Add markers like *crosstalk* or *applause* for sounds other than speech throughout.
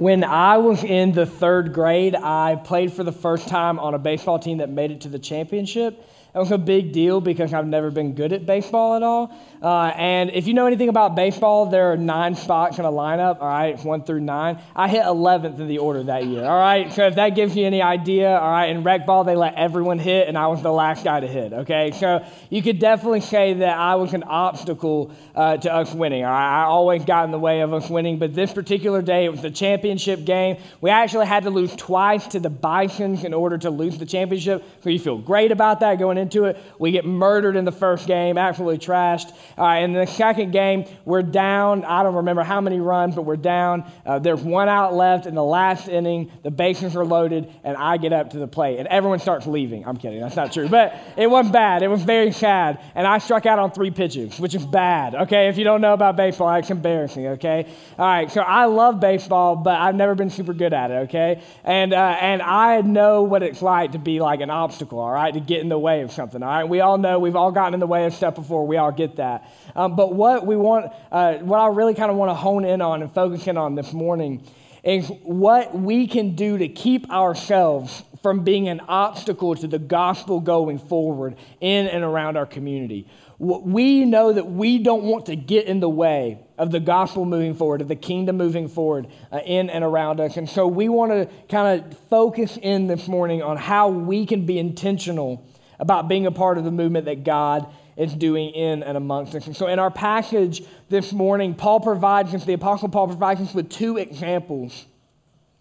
When I was in the third grade, I played for the first time on a baseball team that made it to the championship. It was a big deal because I've never been good at baseball at all. Uh, and if you know anything about baseball, there are nine spots in a lineup, all right, one through nine. I hit 11th in the order that year, all right? So if that gives you any idea, all right, in rec ball, they let everyone hit, and I was the last guy to hit, okay? So you could definitely say that I was an obstacle uh, to us winning, all right? I always got in the way of us winning, but this particular day, it was the championship game. We actually had to lose twice to the Bisons in order to lose the championship, so you feel great about that going into it. We get murdered in the first game, absolutely trashed. Uh, in the second game, we're down. I don't remember how many runs, but we're down. Uh, there's one out left in the last inning. The bases are loaded, and I get up to the plate, and everyone starts leaving. I'm kidding. That's not true. But it wasn't bad. It was very sad. And I struck out on three pitches, which is bad. Okay, if you don't know about baseball, it's embarrassing. Okay. All right. So I love baseball, but I've never been super good at it. Okay. And uh, and I know what it's like to be like an obstacle. All right, to get in the way of something. All right. We all know we've all gotten in the way of stuff before. We all get that. Um, but what we want, uh, what I really kind of want to hone in on and focus in on this morning is what we can do to keep ourselves from being an obstacle to the gospel going forward in and around our community. We know that we don't want to get in the way of the gospel moving forward, of the kingdom moving forward uh, in and around us. And so we want to kind of focus in this morning on how we can be intentional about being a part of the movement that God is doing in and amongst us. And so in our passage this morning, Paul provides us, the Apostle Paul provides us with two examples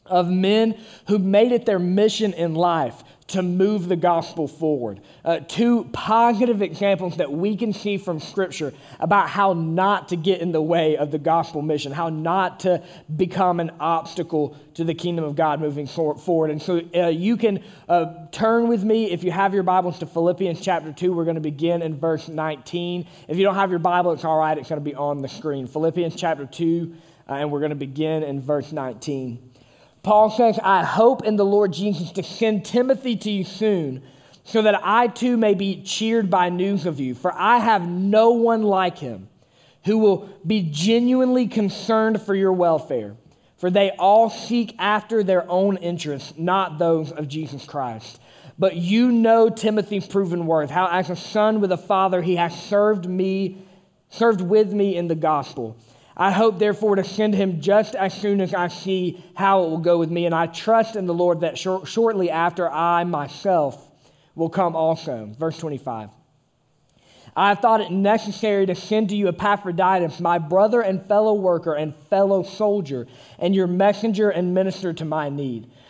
of men who made it their mission in life to move the gospel forward. Uh, two positive examples that we can see from Scripture about how not to get in the way of the gospel mission, how not to become an obstacle to the kingdom of God moving forward. And so uh, you can uh, turn with me, if you have your Bibles, to Philippians chapter 2. We're going to begin in verse 19. If you don't have your Bible, it's all right, it's going to be on the screen. Philippians chapter 2, uh, and we're going to begin in verse 19. Paul says, I hope in the Lord Jesus to send Timothy to you soon, so that I too may be cheered by news of you. For I have no one like him who will be genuinely concerned for your welfare. For they all seek after their own interests, not those of Jesus Christ. But you know Timothy's proven worth, how as a son with a father he has served me, served with me in the gospel. I hope, therefore, to send him just as soon as I see how it will go with me. And I trust in the Lord that shor- shortly after I myself will come also. Verse 25. I have thought it necessary to send to you Epaphroditus, my brother and fellow worker and fellow soldier, and your messenger and minister to my need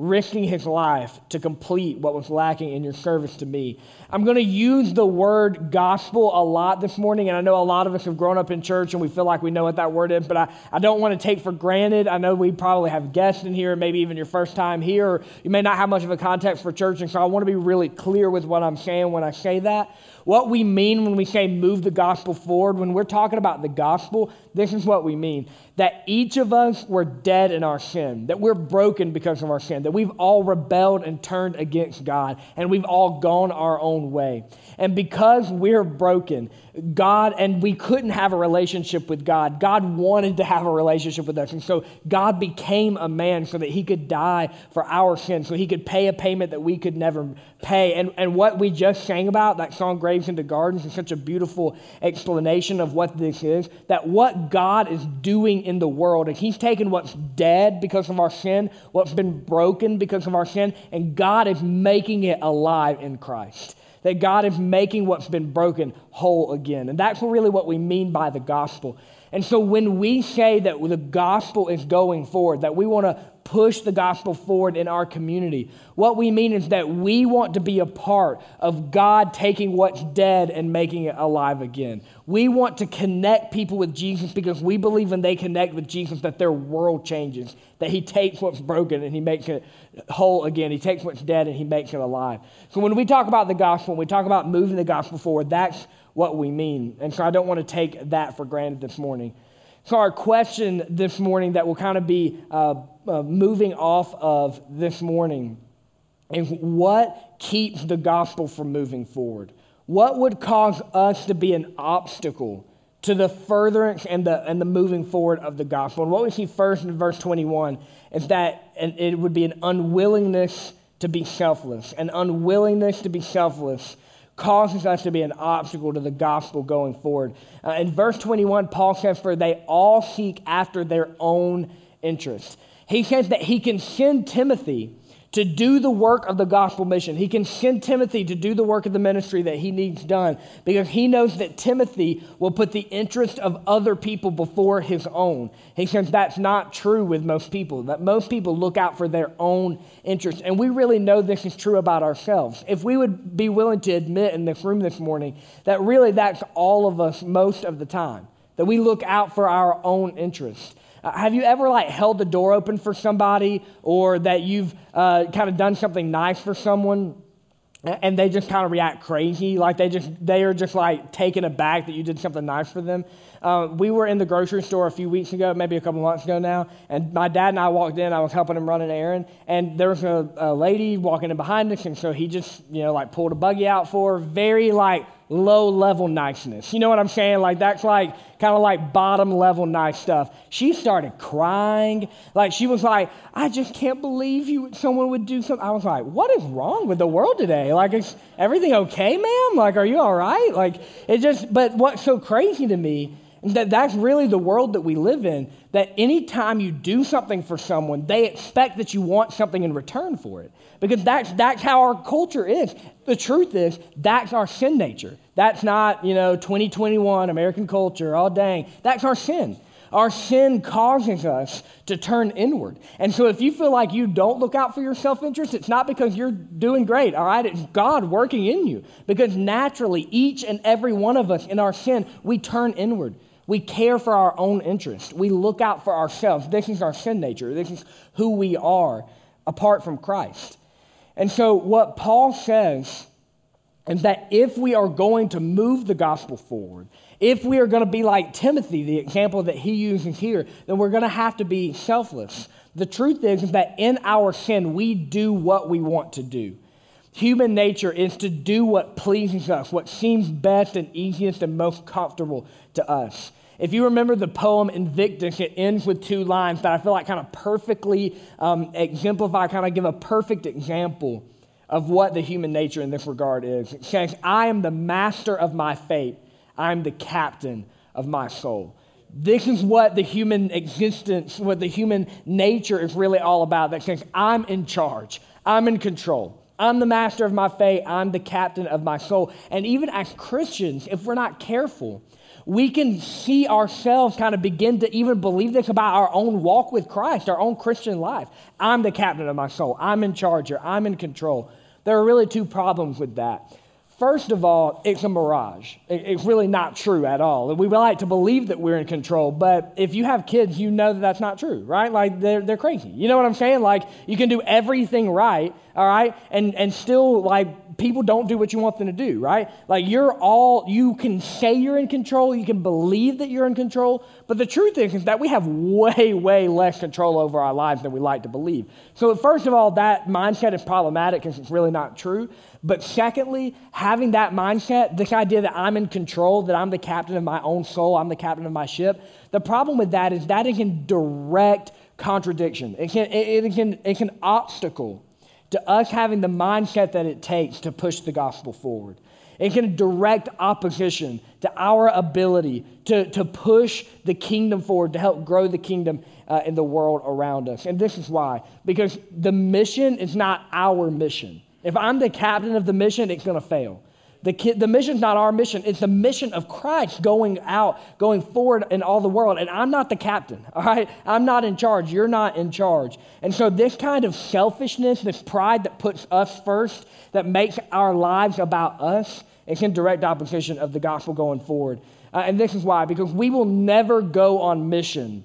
risking his life to complete what was lacking in your service to me. I'm going to use the word gospel a lot this morning, and I know a lot of us have grown up in church and we feel like we know what that word is, but I, I don't want to take for granted. I know we probably have guests in here, maybe even your first time here, or you may not have much of a context for church, and so I want to be really clear with what I'm saying when I say that. What we mean when we say move the gospel forward, when we're talking about the gospel, this is what we mean that each of us were dead in our sin, that we're broken because of our sin, that we've all rebelled and turned against God, and we've all gone our own way. And because we're broken, God, and we couldn't have a relationship with God, God wanted to have a relationship with us. And so God became a man so that he could die for our sins, so he could pay a payment that we could never pay. And, and what we just sang about, that song Graves into Gardens, is such a beautiful explanation of what this is. That what God is doing in the world, and He's taken what's dead because of our sin, what's been broken because of our sin, and God is making it alive in Christ. That God is making what's been broken whole again. And that's really what we mean by the gospel. And so when we say that the gospel is going forward, that we want to push the gospel forward in our community. What we mean is that we want to be a part of God taking what's dead and making it alive again. We want to connect people with Jesus because we believe when they connect with Jesus that their world changes, that He takes what's broken and He makes it whole again. He takes what's dead and He makes it alive. So when we talk about the gospel, when we talk about moving the gospel forward, that's what we mean. And so I don't want to take that for granted this morning. So, our question this morning that will kind of be uh, uh, moving off of this morning is what keeps the gospel from moving forward? What would cause us to be an obstacle to the furtherance and the, and the moving forward of the gospel? And what we see first in verse 21 is that it would be an unwillingness to be selfless, an unwillingness to be selfless causes us to be an obstacle to the gospel going forward. Uh, in verse 21, Paul says, For they all seek after their own interest. He says that he can send Timothy to do the work of the gospel mission. He can send Timothy to do the work of the ministry that he needs done because he knows that Timothy will put the interest of other people before his own. He says that's not true with most people, that most people look out for their own interest. And we really know this is true about ourselves. If we would be willing to admit in this room this morning that really that's all of us most of the time, that we look out for our own interest. Uh, have you ever like held the door open for somebody or that you've uh, kind of done something nice for someone and they just kind of react crazy? Like they just they are just like taken aback that you did something nice for them? Uh, we were in the grocery store a few weeks ago maybe a couple months ago now and my dad and i walked in i was helping him run an errand and there was a, a lady walking in behind us and so he just you know like pulled a buggy out for her very like low level niceness. You know what I'm saying? Like that's like kind of like bottom level nice stuff. She started crying. Like she was like, I just can't believe you someone would do something. I was like, what is wrong with the world today? Like is everything okay, ma'am? Like are you all right? Like it just but what's so crazy to me is that that's really the world that we live in. That anytime you do something for someone, they expect that you want something in return for it. Because that's, that's how our culture is. The truth is, that's our sin nature. That's not, you know, 2021 American culture, oh dang. That's our sin. Our sin causes us to turn inward. And so if you feel like you don't look out for your self interest, it's not because you're doing great, all right? It's God working in you. Because naturally, each and every one of us in our sin, we turn inward. We care for our own interest. We look out for ourselves. This is our sin nature. This is who we are apart from Christ. And so, what Paul says is that if we are going to move the gospel forward, if we are going to be like Timothy, the example that he uses here, then we're going to have to be selfless. The truth is, that in our sin, we do what we want to do. Human nature is to do what pleases us, what seems best and easiest and most comfortable to us. If you remember the poem Invictus, it ends with two lines that I feel like kind of perfectly um, exemplify, kind of give a perfect example of what the human nature in this regard is. It says, I am the master of my fate, I am the captain of my soul. This is what the human existence, what the human nature is really all about. That says, I'm in charge, I'm in control. I'm the master of my fate. I'm the captain of my soul. And even as Christians, if we're not careful, we can see ourselves kind of begin to even believe this about our own walk with Christ, our own Christian life. I'm the captain of my soul. I'm in charge here. I'm in control. There are really two problems with that. First of all, it's a mirage. It's really not true at all. We like to believe that we're in control, but if you have kids, you know that that's not true, right? Like they're, they're crazy. You know what I'm saying? Like you can do everything right, all right, and, and still like people don't do what you want them to do, right? Like you're all, you can say you're in control, you can believe that you're in control, but the truth is, is that we have way, way less control over our lives than we like to believe. So, first of all, that mindset is problematic because it's really not true. But secondly, having that mindset, this idea that I'm in control, that I'm the captain of my own soul, I'm the captain of my ship, the problem with that is that is in direct contradiction. It can, it, it can, it can obstacle to us having the mindset that it takes to push the gospel forward. It can direct opposition to our ability to, to push the kingdom forward, to help grow the kingdom uh, in the world around us. And this is why because the mission is not our mission. If I'm the captain of the mission, it's going to fail. The, the mission's not our mission, it's the mission of Christ going out, going forward in all the world. And I'm not the captain, all right? I'm not in charge. You're not in charge. And so, this kind of selfishness, this pride that puts us first, that makes our lives about us, it's in direct opposition of the gospel going forward. Uh, and this is why, because we will never go on mission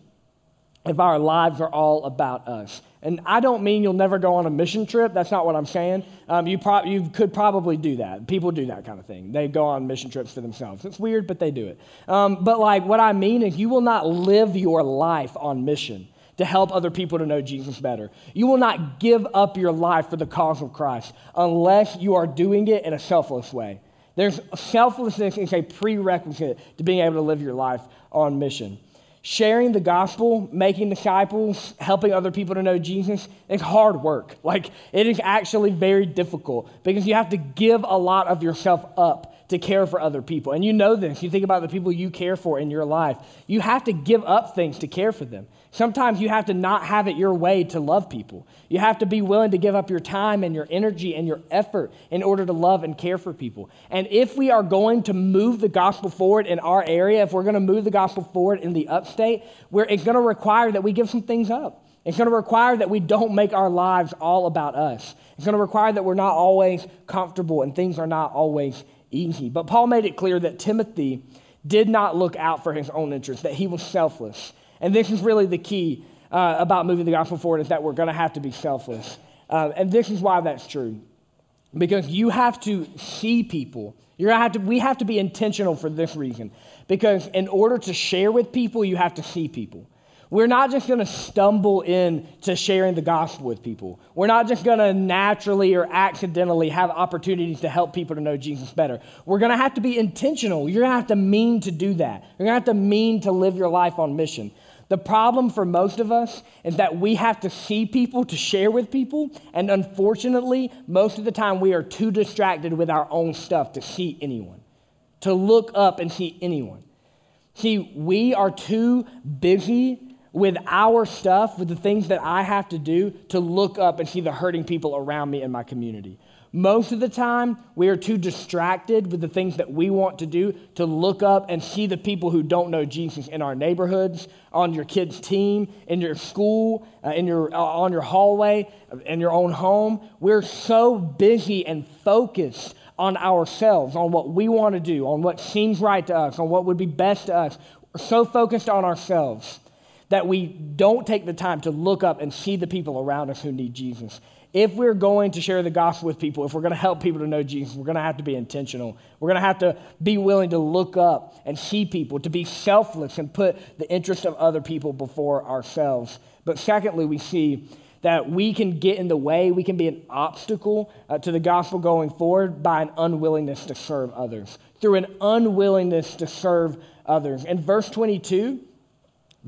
if our lives are all about us. And I don't mean you'll never go on a mission trip. That's not what I'm saying. Um, you, pro- you could probably do that. People do that kind of thing. They go on mission trips for themselves. It's weird, but they do it. Um, but like what I mean is, you will not live your life on mission to help other people to know Jesus better. You will not give up your life for the cause of Christ unless you are doing it in a selfless way. There's selflessness is a prerequisite to being able to live your life on mission sharing the gospel, making disciples, helping other people to know Jesus, it's hard work. Like, it is actually very difficult because you have to give a lot of yourself up to care for other people. And you know this. You think about the people you care for in your life. You have to give up things to care for them. Sometimes you have to not have it your way to love people. You have to be willing to give up your time and your energy and your effort in order to love and care for people. And if we are going to move the gospel forward in our area, if we're going to move the gospel forward in the upstate, where it's going to require that we give some things up. It's going to require that we don't make our lives all about us. It's going to require that we're not always comfortable and things are not always easy. But Paul made it clear that Timothy did not look out for his own interest, that he was selfless. And this is really the key uh, about moving the gospel forward is that we're going to have to be selfless. Uh, and this is why that's true. Because you have to see people. You're gonna have to, we have to be intentional for this reason. Because in order to share with people, you have to see people. We're not just going to stumble into sharing the gospel with people. We're not just going to naturally or accidentally have opportunities to help people to know Jesus better. We're going to have to be intentional. You're going to have to mean to do that. You're going to have to mean to live your life on mission. The problem for most of us is that we have to see people to share with people, and unfortunately, most of the time we are too distracted with our own stuff to see anyone, to look up and see anyone. See, we are too busy with our stuff, with the things that I have to do to look up and see the hurting people around me in my community. Most of the time, we are too distracted with the things that we want to do to look up and see the people who don't know Jesus in our neighborhoods, on your kids' team, in your school, uh, in your, uh, on your hallway, in your own home. We're so busy and focused on ourselves, on what we want to do, on what seems right to us, on what would be best to us. We're so focused on ourselves that we don't take the time to look up and see the people around us who need Jesus if we're going to share the gospel with people, if we're going to help people to know Jesus, we're going to have to be intentional. We're going to have to be willing to look up and see people, to be selfless and put the interest of other people before ourselves. But secondly, we see that we can get in the way, we can be an obstacle uh, to the gospel going forward by an unwillingness to serve others, through an unwillingness to serve others. In verse 22,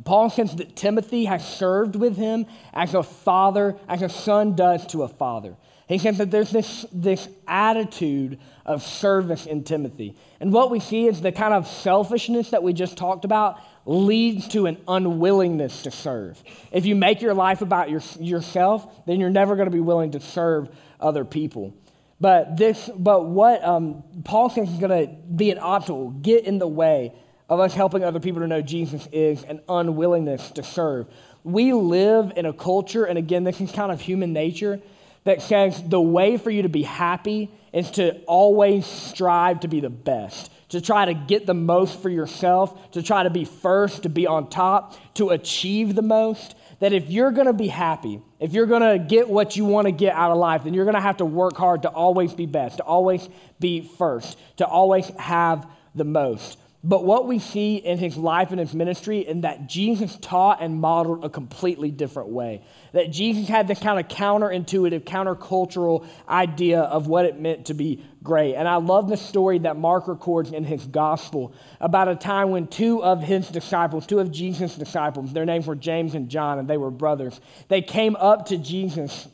Paul says that Timothy has served with him as a father, as a son does to a father. He says that there's this, this attitude of service in Timothy. And what we see is the kind of selfishness that we just talked about leads to an unwillingness to serve. If you make your life about your, yourself, then you're never going to be willing to serve other people. But this, but what um, Paul says is going to be an obstacle, get in the way of us helping other people to know Jesus is an unwillingness to serve. We live in a culture, and again, this is kind of human nature, that says the way for you to be happy is to always strive to be the best, to try to get the most for yourself, to try to be first, to be on top, to achieve the most. That if you're gonna be happy, if you're gonna get what you wanna get out of life, then you're gonna have to work hard to always be best, to always be first, to always have the most. But what we see in his life and his ministry is that Jesus taught and modeled a completely different way. That Jesus had this kind of counterintuitive, countercultural idea of what it meant to be great. And I love the story that Mark records in his gospel about a time when two of his disciples, two of Jesus' disciples, their names were James and John, and they were brothers, they came up to Jesus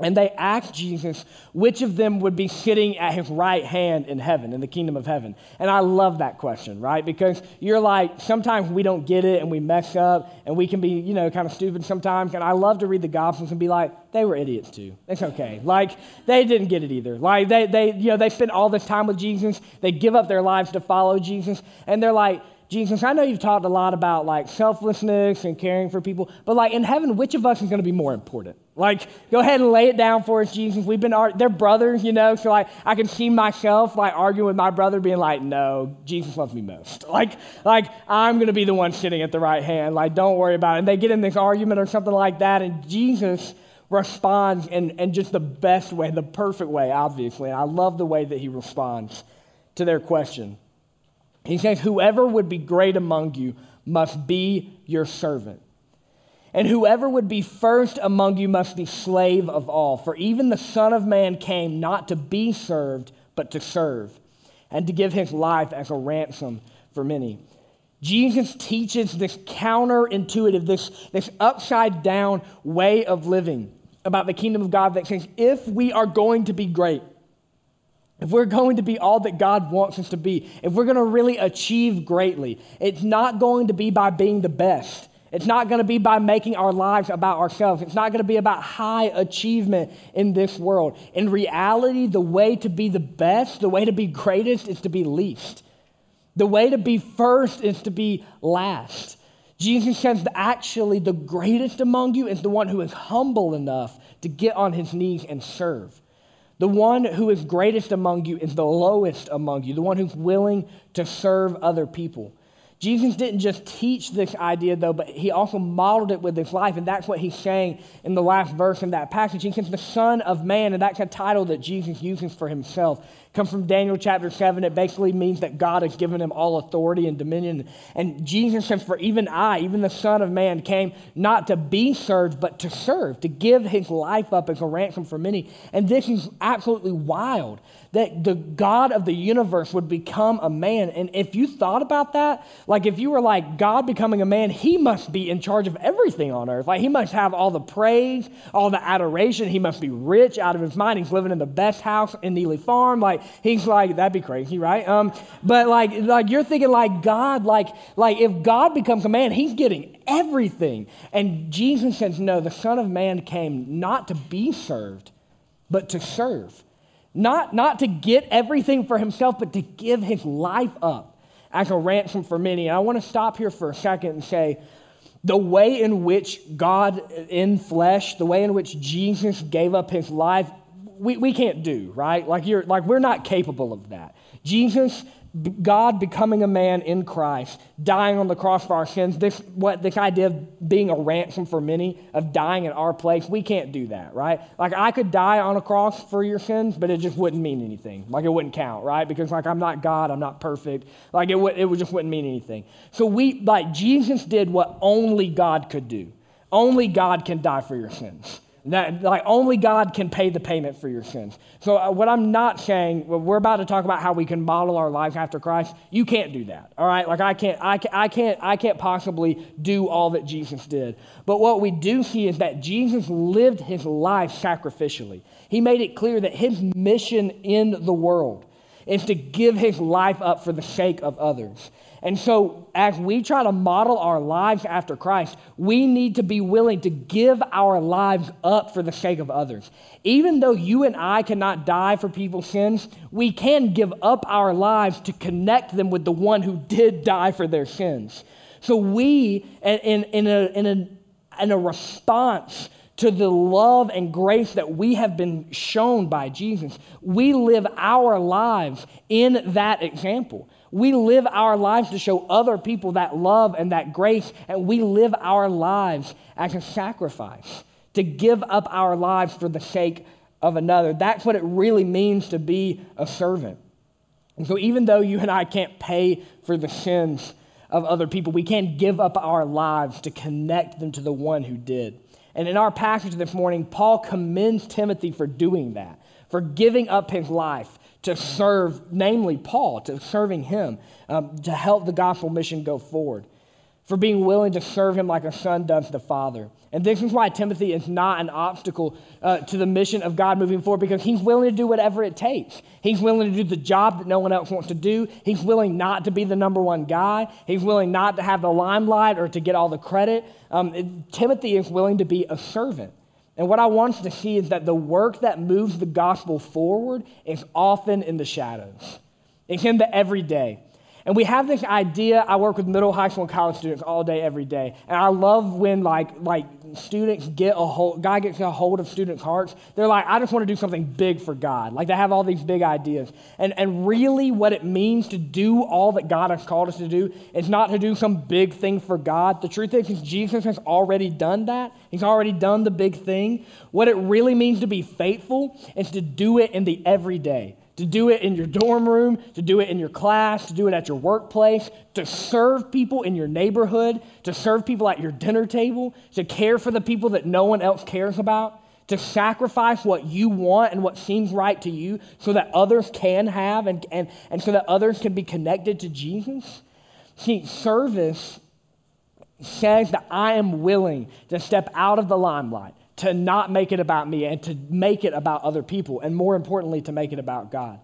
And they asked Jesus which of them would be sitting at his right hand in heaven, in the kingdom of heaven. And I love that question, right? Because you're like, sometimes we don't get it and we mess up and we can be, you know, kind of stupid sometimes. And I love to read the Gospels and be like, they were idiots too. It's okay. Like, they didn't get it either. Like, they, they, you know, they spent all this time with Jesus. They give up their lives to follow Jesus. And they're like, Jesus, I know you've talked a lot about like selflessness and caring for people, but like in heaven, which of us is going to be more important? Like, go ahead and lay it down for us, Jesus. We've been, they're brothers, you know, so like I can see myself like arguing with my brother, being like, no, Jesus loves me most. *laughs* Like, like I'm going to be the one sitting at the right hand. Like, don't worry about it. And they get in this argument or something like that, and Jesus responds in, in just the best way, the perfect way, obviously. And I love the way that he responds to their question. He says, Whoever would be great among you must be your servant. And whoever would be first among you must be slave of all. For even the Son of Man came not to be served, but to serve, and to give his life as a ransom for many. Jesus teaches this counterintuitive, this, this upside down way of living about the kingdom of God that says if we are going to be great, if we're going to be all that God wants us to be, if we're going to really achieve greatly, it's not going to be by being the best. It's not going to be by making our lives about ourselves. It's not going to be about high achievement in this world. In reality, the way to be the best, the way to be greatest, is to be least. The way to be first is to be last. Jesus says that actually the greatest among you is the one who is humble enough to get on his knees and serve. The one who is greatest among you is the lowest among you, the one who's willing to serve other people. Jesus didn't just teach this idea, though, but he also modeled it with his life. And that's what he's saying in the last verse in that passage. He says, the Son of Man, and that's a title that Jesus uses for himself comes from Daniel chapter 7. It basically means that God has given him all authority and dominion. And Jesus says, For even I, even the Son of Man, came not to be served, but to serve, to give his life up as a ransom for many. And this is absolutely wild that the God of the universe would become a man. And if you thought about that, like if you were like, God becoming a man, he must be in charge of everything on earth. Like he must have all the praise, all the adoration. He must be rich out of his mind. He's living in the best house in Neely Farm. Like he's like, that'd be crazy, right? Um, but like, like you're thinking like God, like, like if God becomes a man, he's getting everything. And Jesus says, no, the Son of Man came not to be served, but to serve not, not to get everything for himself, but to give his life up as a ransom for many. And I want to stop here for a second and say the way in which God in flesh, the way in which Jesus gave up his life, we, we can't do, right? Like, you're, like we're not capable of that. Jesus God becoming a man in Christ, dying on the cross for our sins, this, what, this idea of being a ransom for many, of dying in our place, we can't do that, right? Like, I could die on a cross for your sins, but it just wouldn't mean anything. Like, it wouldn't count, right? Because, like, I'm not God, I'm not perfect. Like, it, would, it just wouldn't mean anything. So, we, like, Jesus did what only God could do. Only God can die for your sins. That, like only God can pay the payment for your sins. So uh, what I'm not saying, well, we're about to talk about how we can model our lives after Christ. You can't do that. All right? Like I can't, I, can, I can't, I can't possibly do all that Jesus did. But what we do see is that Jesus lived his life sacrificially. He made it clear that his mission in the world is to give his life up for the sake of others. And so, as we try to model our lives after Christ, we need to be willing to give our lives up for the sake of others. Even though you and I cannot die for people's sins, we can give up our lives to connect them with the one who did die for their sins. So, we, in, in, a, in, a, in a response to the love and grace that we have been shown by Jesus, we live our lives in that example. We live our lives to show other people that love and that grace, and we live our lives as a sacrifice to give up our lives for the sake of another. That's what it really means to be a servant. And so, even though you and I can't pay for the sins of other people, we can give up our lives to connect them to the one who did. And in our passage this morning, Paul commends Timothy for doing that, for giving up his life to serve, namely Paul, to serving him, um, to help the gospel mission go forward. for being willing to serve him like a son does the Father. And this is why Timothy is not an obstacle uh, to the mission of God moving forward because he's willing to do whatever it takes. He's willing to do the job that no one else wants to do. He's willing not to be the number one guy. He's willing not to have the limelight or to get all the credit. Um, Timothy is willing to be a servant. And what I want us to see is that the work that moves the gospel forward is often in the shadows, it's in the everyday. And we have this idea. I work with middle, high school, and college students all day, every day. And I love when like like students get a hold, God gets a hold of students' hearts. They're like, I just want to do something big for God. Like they have all these big ideas. And and really what it means to do all that God has called us to do is not to do some big thing for God. The truth is, is Jesus has already done that. He's already done the big thing. What it really means to be faithful is to do it in the everyday to do it in your dorm room, to do it in your class, to do it at your workplace, to serve people in your neighborhood, to serve people at your dinner table, to care for the people that no one else cares about, to sacrifice what you want and what seems right to you so that others can have and, and, and so that others can be connected to Jesus. See, service says that I am willing to step out of the limelight to not make it about me and to make it about other people, and more importantly, to make it about God.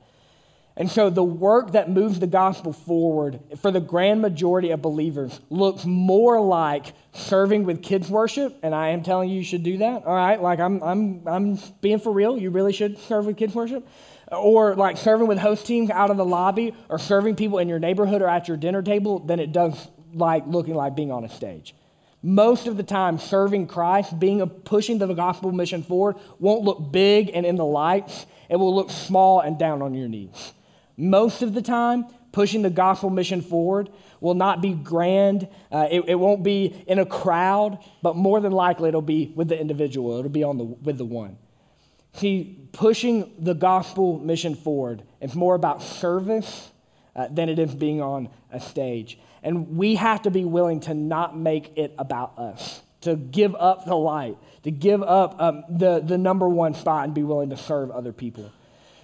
And so the work that moves the gospel forward for the grand majority of believers looks more like serving with kids worship, and I am telling you you should do that. All right, like I'm I'm I'm being for real. You really should serve with kids worship. Or like serving with host teams out of the lobby or serving people in your neighborhood or at your dinner table than it does like looking like being on a stage most of the time serving Christ, being a, pushing the gospel mission forward, won't look big and in the lights. It will look small and down on your knees. Most of the time, pushing the gospel mission forward will not be grand. Uh, it, it, won't be in a crowd, but more than likely it'll be with the individual. It'll be on the, with the one. See, pushing the gospel mission forward is more about service uh, than it is being on a stage. And we have to be willing to not make it about us, to give up the light, to give up um, the, the number one spot and be willing to serve other people.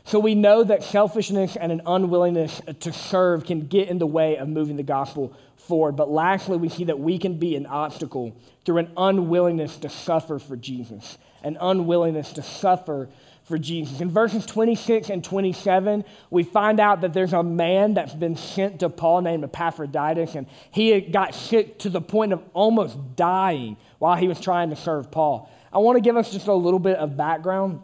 So we know that selfishness and an unwillingness to serve can get in the way of moving the gospel forward. But lastly, we see that we can be an obstacle through an unwillingness to suffer for Jesus, an unwillingness to suffer for Jesus. In verses 26 and 27, we find out that there's a man that's been sent to Paul named Epaphroditus, and he got sick to the point of almost dying while he was trying to serve Paul. I want to give us just a little bit of background.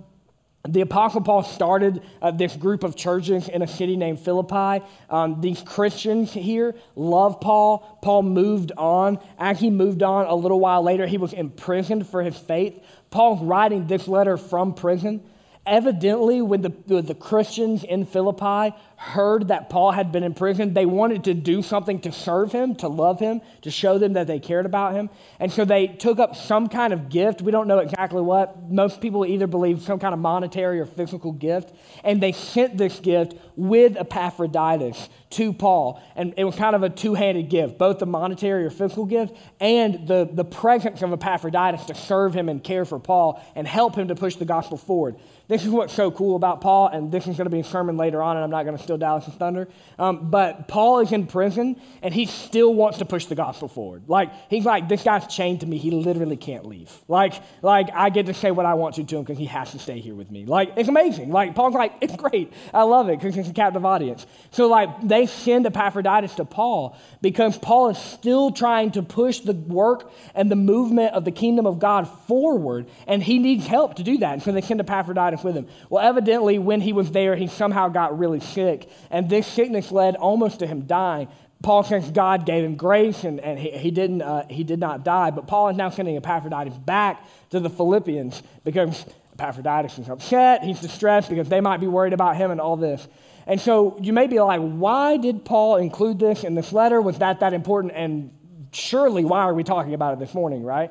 The Apostle Paul started uh, this group of churches in a city named Philippi. Um, these Christians here love Paul. Paul moved on. As he moved on, a little while later, he was imprisoned for his faith. Paul's writing this letter from prison evidently, when the, the Christians in Philippi heard that Paul had been in prison, they wanted to do something to serve him, to love him, to show them that they cared about him. And so they took up some kind of gift. We don't know exactly what. Most people either believe some kind of monetary or physical gift. And they sent this gift with Epaphroditus to Paul. And it was kind of a two handed gift, both the monetary or physical gift and the, the presence of Epaphroditus to serve him and care for Paul and help him to push the gospel forward. This is what's so cool about Paul, and this is going to be a sermon later on, and I'm not going to steal Dallas's thunder. Um, but Paul is in prison, and he still wants to push the gospel forward. Like, he's like, this guy's chained to me. He literally can't leave. Like, like I get to say what I want to to him because he has to stay here with me. Like, it's amazing. Like, Paul's like, it's great. I love it because it's a captive audience. So, like, they send Epaphroditus to Paul because Paul is still trying to push the work and the movement of the kingdom of God forward, and he needs help to do that. And so they send Epaphroditus with him. Well, evidently, when he was there, he somehow got really sick, and this sickness led almost to him dying. Paul says God gave him grace and, and he, he, didn't, uh, he did not die. But Paul is now sending Epaphroditus back to the Philippians because Epaphroditus is upset. He's distressed because they might be worried about him and all this. And so you may be like, why did Paul include this in this letter? Was that that important? And surely, why are we talking about it this morning, right?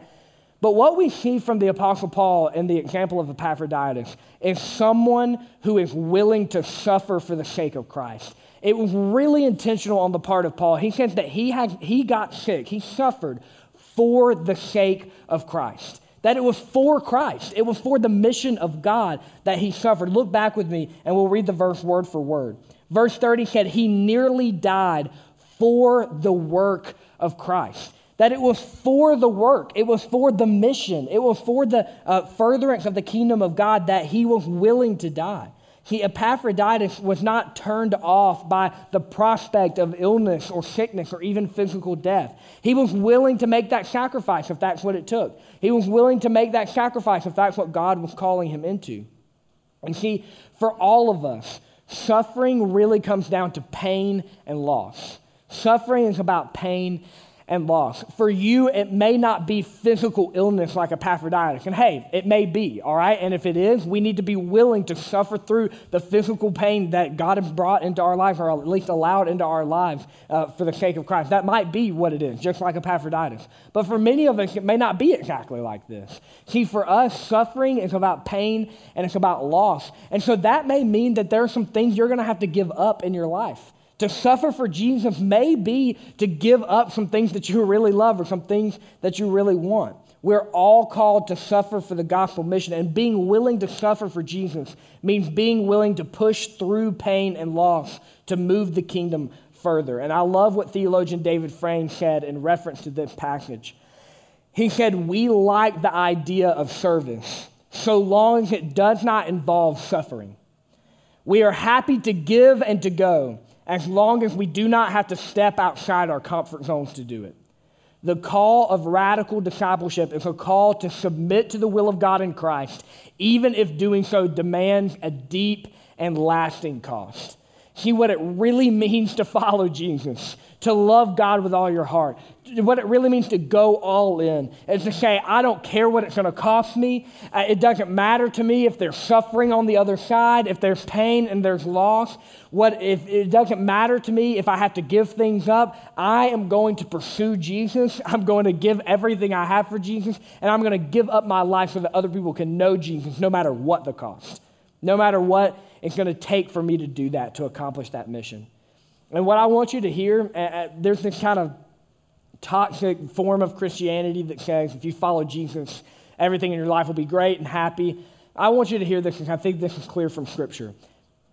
But what we see from the Apostle Paul in the example of Epaphroditus is someone who is willing to suffer for the sake of Christ. It was really intentional on the part of Paul. He says that he, had, he got sick, he suffered for the sake of Christ. That it was for Christ, it was for the mission of God that he suffered. Look back with me and we'll read the verse word for word. Verse 30 said, He nearly died for the work of Christ. That it was for the work, it was for the mission, it was for the uh, furtherance of the kingdom of God that he was willing to die. He, Epaphroditus was not turned off by the prospect of illness or sickness or even physical death. He was willing to make that sacrifice if that's what it took. He was willing to make that sacrifice if that's what God was calling him into. And see, for all of us, suffering really comes down to pain and loss. Suffering is about pain and loss. For you, it may not be physical illness like Epaphroditus. And hey, it may be, all right? And if it is, we need to be willing to suffer through the physical pain that God has brought into our lives, or at least allowed into our lives uh, for the sake of Christ. That might be what it is, just like Epaphroditus. But for many of us, it may not be exactly like this. See, for us, suffering is about pain and it's about loss. And so that may mean that there are some things you're going to have to give up in your life. To suffer for Jesus may be to give up some things that you really love or some things that you really want. We're all called to suffer for the gospel mission, and being willing to suffer for Jesus means being willing to push through pain and loss to move the kingdom further. And I love what theologian David Frame said in reference to this passage. He said, We like the idea of service so long as it does not involve suffering. We are happy to give and to go as long as we do not have to step outside our comfort zones to do it. The call of radical discipleship is a call to submit to the will of God in Christ, even if doing so demands a deep and lasting cost. See what it really *laughs* means to follow Jesus, to love God with all your heart, what it really means to go all in is to say, I don't care what it's going to cost me. Uh, it doesn't matter to me if there's suffering on the other side, if there's pain and there's loss. What if it doesn't matter to me if I have to give things up? I am going to pursue Jesus. I'm going to give everything I have for Jesus, and I'm going to give up my life so that other people can know Jesus, no matter what the cost, no matter what it's going to take for me to do that to accomplish that mission. And what I want you to hear, uh, there's this kind of toxic form of Christianity that says if you follow Jesus, everything in your life will be great and happy. I want you to hear this because I think this is clear from Scripture.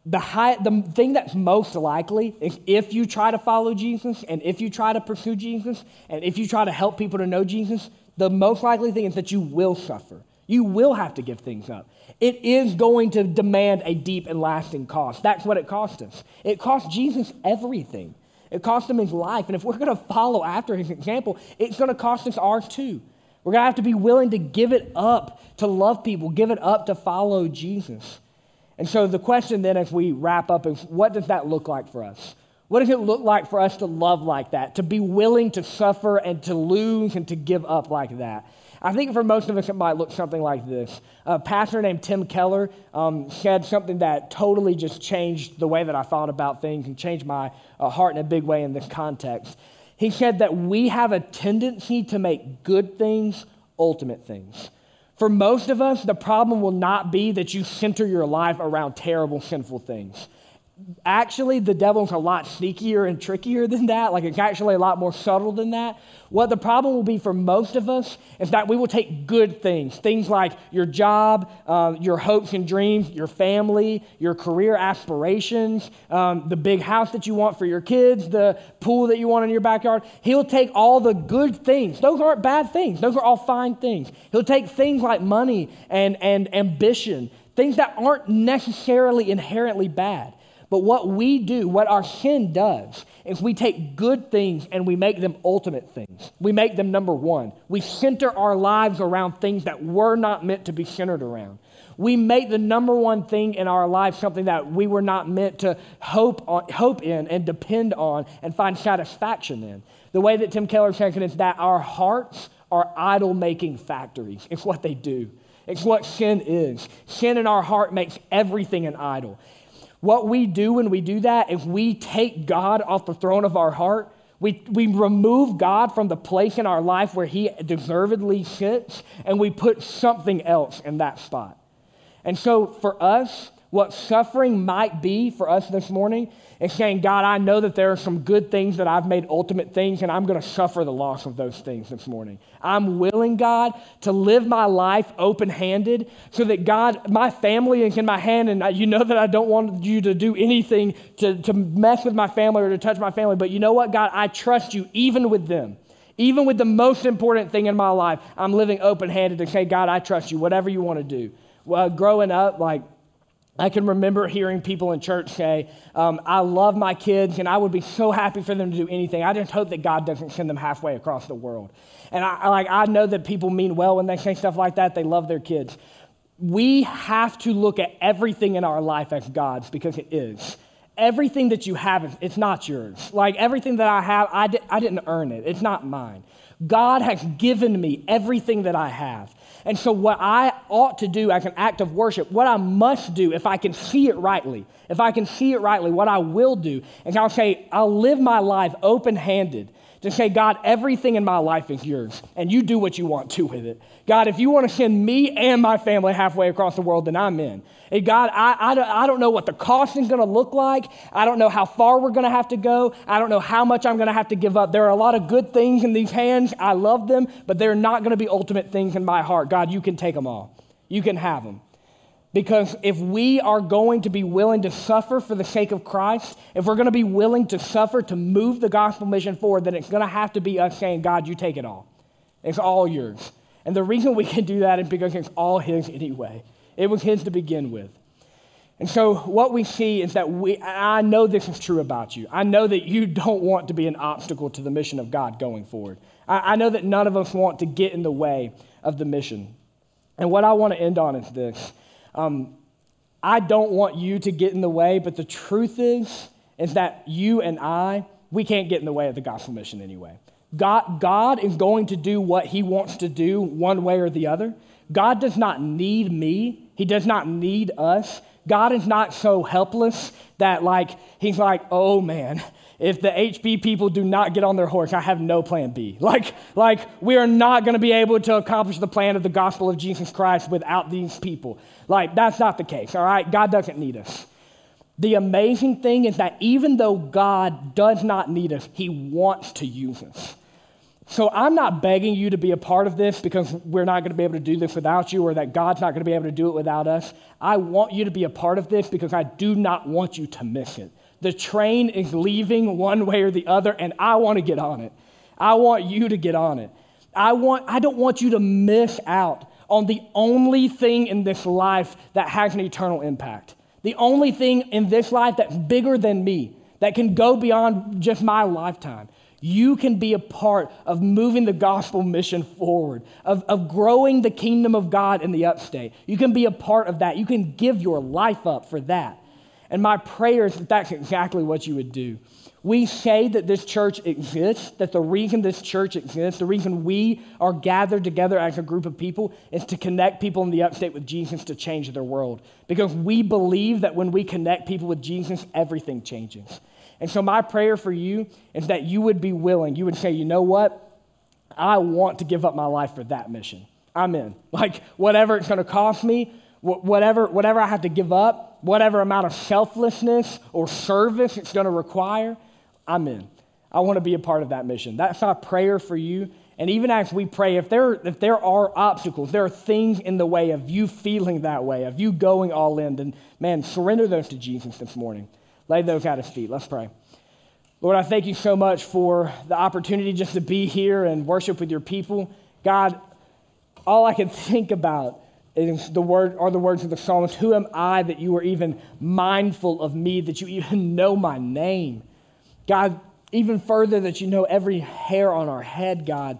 The, high, the thing that's most likely is if you try to follow Jesus and if you try to pursue Jesus and if you try to help people to know Jesus, the most likely thing is that you will suffer. You will have to give things up. It is going to demand a deep and lasting cost. That's what it cost us. It cost Jesus everything. It cost him his life. And if we're going to follow after his example, it's going to cost us ours too. We're going to have to be willing to give it up to love people, give it up to follow Jesus. And so the question then, as we wrap up, is what does that look like for us? What does it look like for us to love like that, to be willing to suffer and to lose and to give up like that? I think for most of us, it might look something like this. A pastor named Tim Keller um, said something that totally just changed the way that I thought about things and changed my uh, heart in a big way in this context. He said that we have a tendency to make good things ultimate things. For most of us, the problem will not be that you center your life around terrible, sinful things actually the devil's a lot sneakier and trickier than that. Like it's actually a lot more subtle than that. What the problem will be for most of us is that we will take good things, things like your job, uh, your hopes and dreams, your family, your career aspirations, um, the big house that you want for your kids, the pool that you want in your backyard. He'll take all the good things. Those aren't bad things. Those are all fine things. He'll take things like money and, and ambition, things that aren't necessarily inherently bad. But what we do, what our sin does, is we take good things and we make them ultimate things. We make them number one. We center our lives around things that were not meant to be centered around. We make the number one thing in our life something that we were not meant to hope, on, hope in and depend on and find satisfaction in. The way that Tim Keller says it is that our hearts are idol making factories. It's what they do. It's what sin is. Sin in our heart makes everything an idol. What we do when we do that is we take God off the throne of our heart. We, we remove God from the place in our life where he deservedly sits, and we put something else in that spot. And so for us, what suffering might be for us this morning and saying, God, I know that there are some good things that I've made ultimate things, and I'm going to suffer the loss of those things this morning. I'm willing, God, to live my life open handed so that, God, my family is in my hand, and you know that I don't want you to do anything to, to mess with my family or to touch my family. But you know what, God? I trust you even with them Even with the most important thing in my life, I'm living open handed to say, God, I trust you, whatever you want to do. Well, growing up, like, I can remember hearing people in church say, um, I love my kids and I would be so happy for them to do anything. I just hope that God doesn't send them halfway across the world. And I, like, I know that people mean well when they say stuff like that. They love their kids. We have to look at everything in our life as God's because it is everything that you have, it's not yours. Like everything that I have, I, di- I didn't earn it, it's not mine. God has given me everything that I have. And so, what I ought to do as an act of worship, what I must do, if I can see it rightly, if I can see it rightly, what I will do, is I'll say, I'll live my life open handed to say, God, everything in my life is yours, and you do what you want to with it. God, if you want to send me and my family halfway across the world, then I'm in. And God, I, I, I don't know what the cost is going to look like. I don't know how far we're going to have to go. I don't know how much I'm going to have to give up. There are a lot of good things in these hands. I love them, but they're not going to be ultimate things in my heart. God, you can take them all, you can have them. Because if we are going to be willing to suffer for the sake of Christ, if we're going to be willing to suffer to move the gospel mission forward, then it's going to have to be us saying, God, you take it all. It's all yours. And the reason we can do that is because it's all His anyway. It was His to begin with. And so, what we see is that we, I know this is true about you. I know that you don't want to be an obstacle to the mission of God going forward. I, I know that none of us want to get in the way of the mission. And what I want to end on is this um, I don't want you to get in the way, but the truth is, is that you and I, we can't get in the way of the gospel mission anyway. God, God is going to do what he wants to do one way or the other. God does not need me. He does not need us. God is not so helpless that, like, he's like, oh man, if the HB people do not get on their horse, I have no plan B. Like, like we are not going to be able to accomplish the plan of the gospel of Jesus Christ without these people. Like, that's not the case, all right? God doesn't need us. The amazing thing is that even though God does not need us, He wants to use us. So I'm not begging you to be a part of this because we're not going to be able to do this without you or that God's not going to be able to do it without us. I want you to be a part of this because I do not want you to miss it. The train is leaving one way or the other, and I want to get on it. I want you to get on it. I, want, I don't want you to miss out on the only thing in this life that has an eternal impact. The only thing in this life that's bigger than me, that can go beyond just my lifetime. You can be a part of moving the gospel mission forward, of, of growing the kingdom of God in the upstate. You can be a part of that. You can give your life up for that. And my prayer is that that's exactly what you would do. We say that this church exists, that the reason this church exists, the reason we are gathered together as a group of people is to connect people in the upstate with Jesus to change their world. Because we believe that when we connect people with Jesus, everything changes. And so, my prayer for you is that you would be willing, you would say, you know what? I want to give up my life for that mission. I'm in. Like, whatever it's going to cost me, whatever, whatever I have to give up, whatever amount of selflessness or service it's going to require, I'm in. I want to be a part of that mission. That's my prayer for you. And even as we pray, if there, if there are obstacles, there are things in the way of you feeling that way, of you going all in, then man, surrender those to Jesus this morning. Lay those at his feet. Let's pray. Lord, I thank you so much for the opportunity just to be here and worship with your people. God, all I can *laughs* think about the word are the words of the psalmist who am i that you are even mindful of me that you even *laughs* know my name god even further that you know every hair on our head god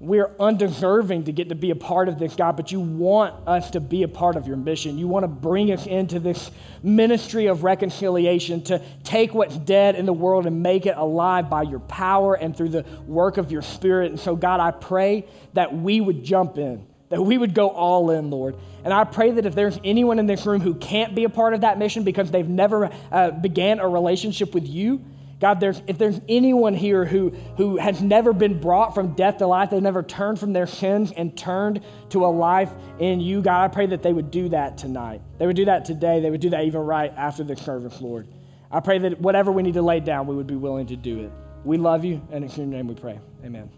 we're undeserving to get to be a part of this, God, but you want us to be a part of your mission. You want to bring us into this ministry of reconciliation, to take what's dead in the world and make it alive by your power and through the work of your spirit. And so, God, I pray that we would jump in that we would go all in, Lord. And I pray that if there's anyone in this room who can't be a part of that mission because they've never uh, began a relationship with you, God, there's, if there's anyone here who, who has never been brought from death to life, they've never turned from their sins and turned to a life in you, God, I pray that they would do that tonight. They would do that today. They would do that even right after the service, Lord. I pray that whatever we need to lay down, we would be willing to do it. We love you, and in your name we pray. Amen.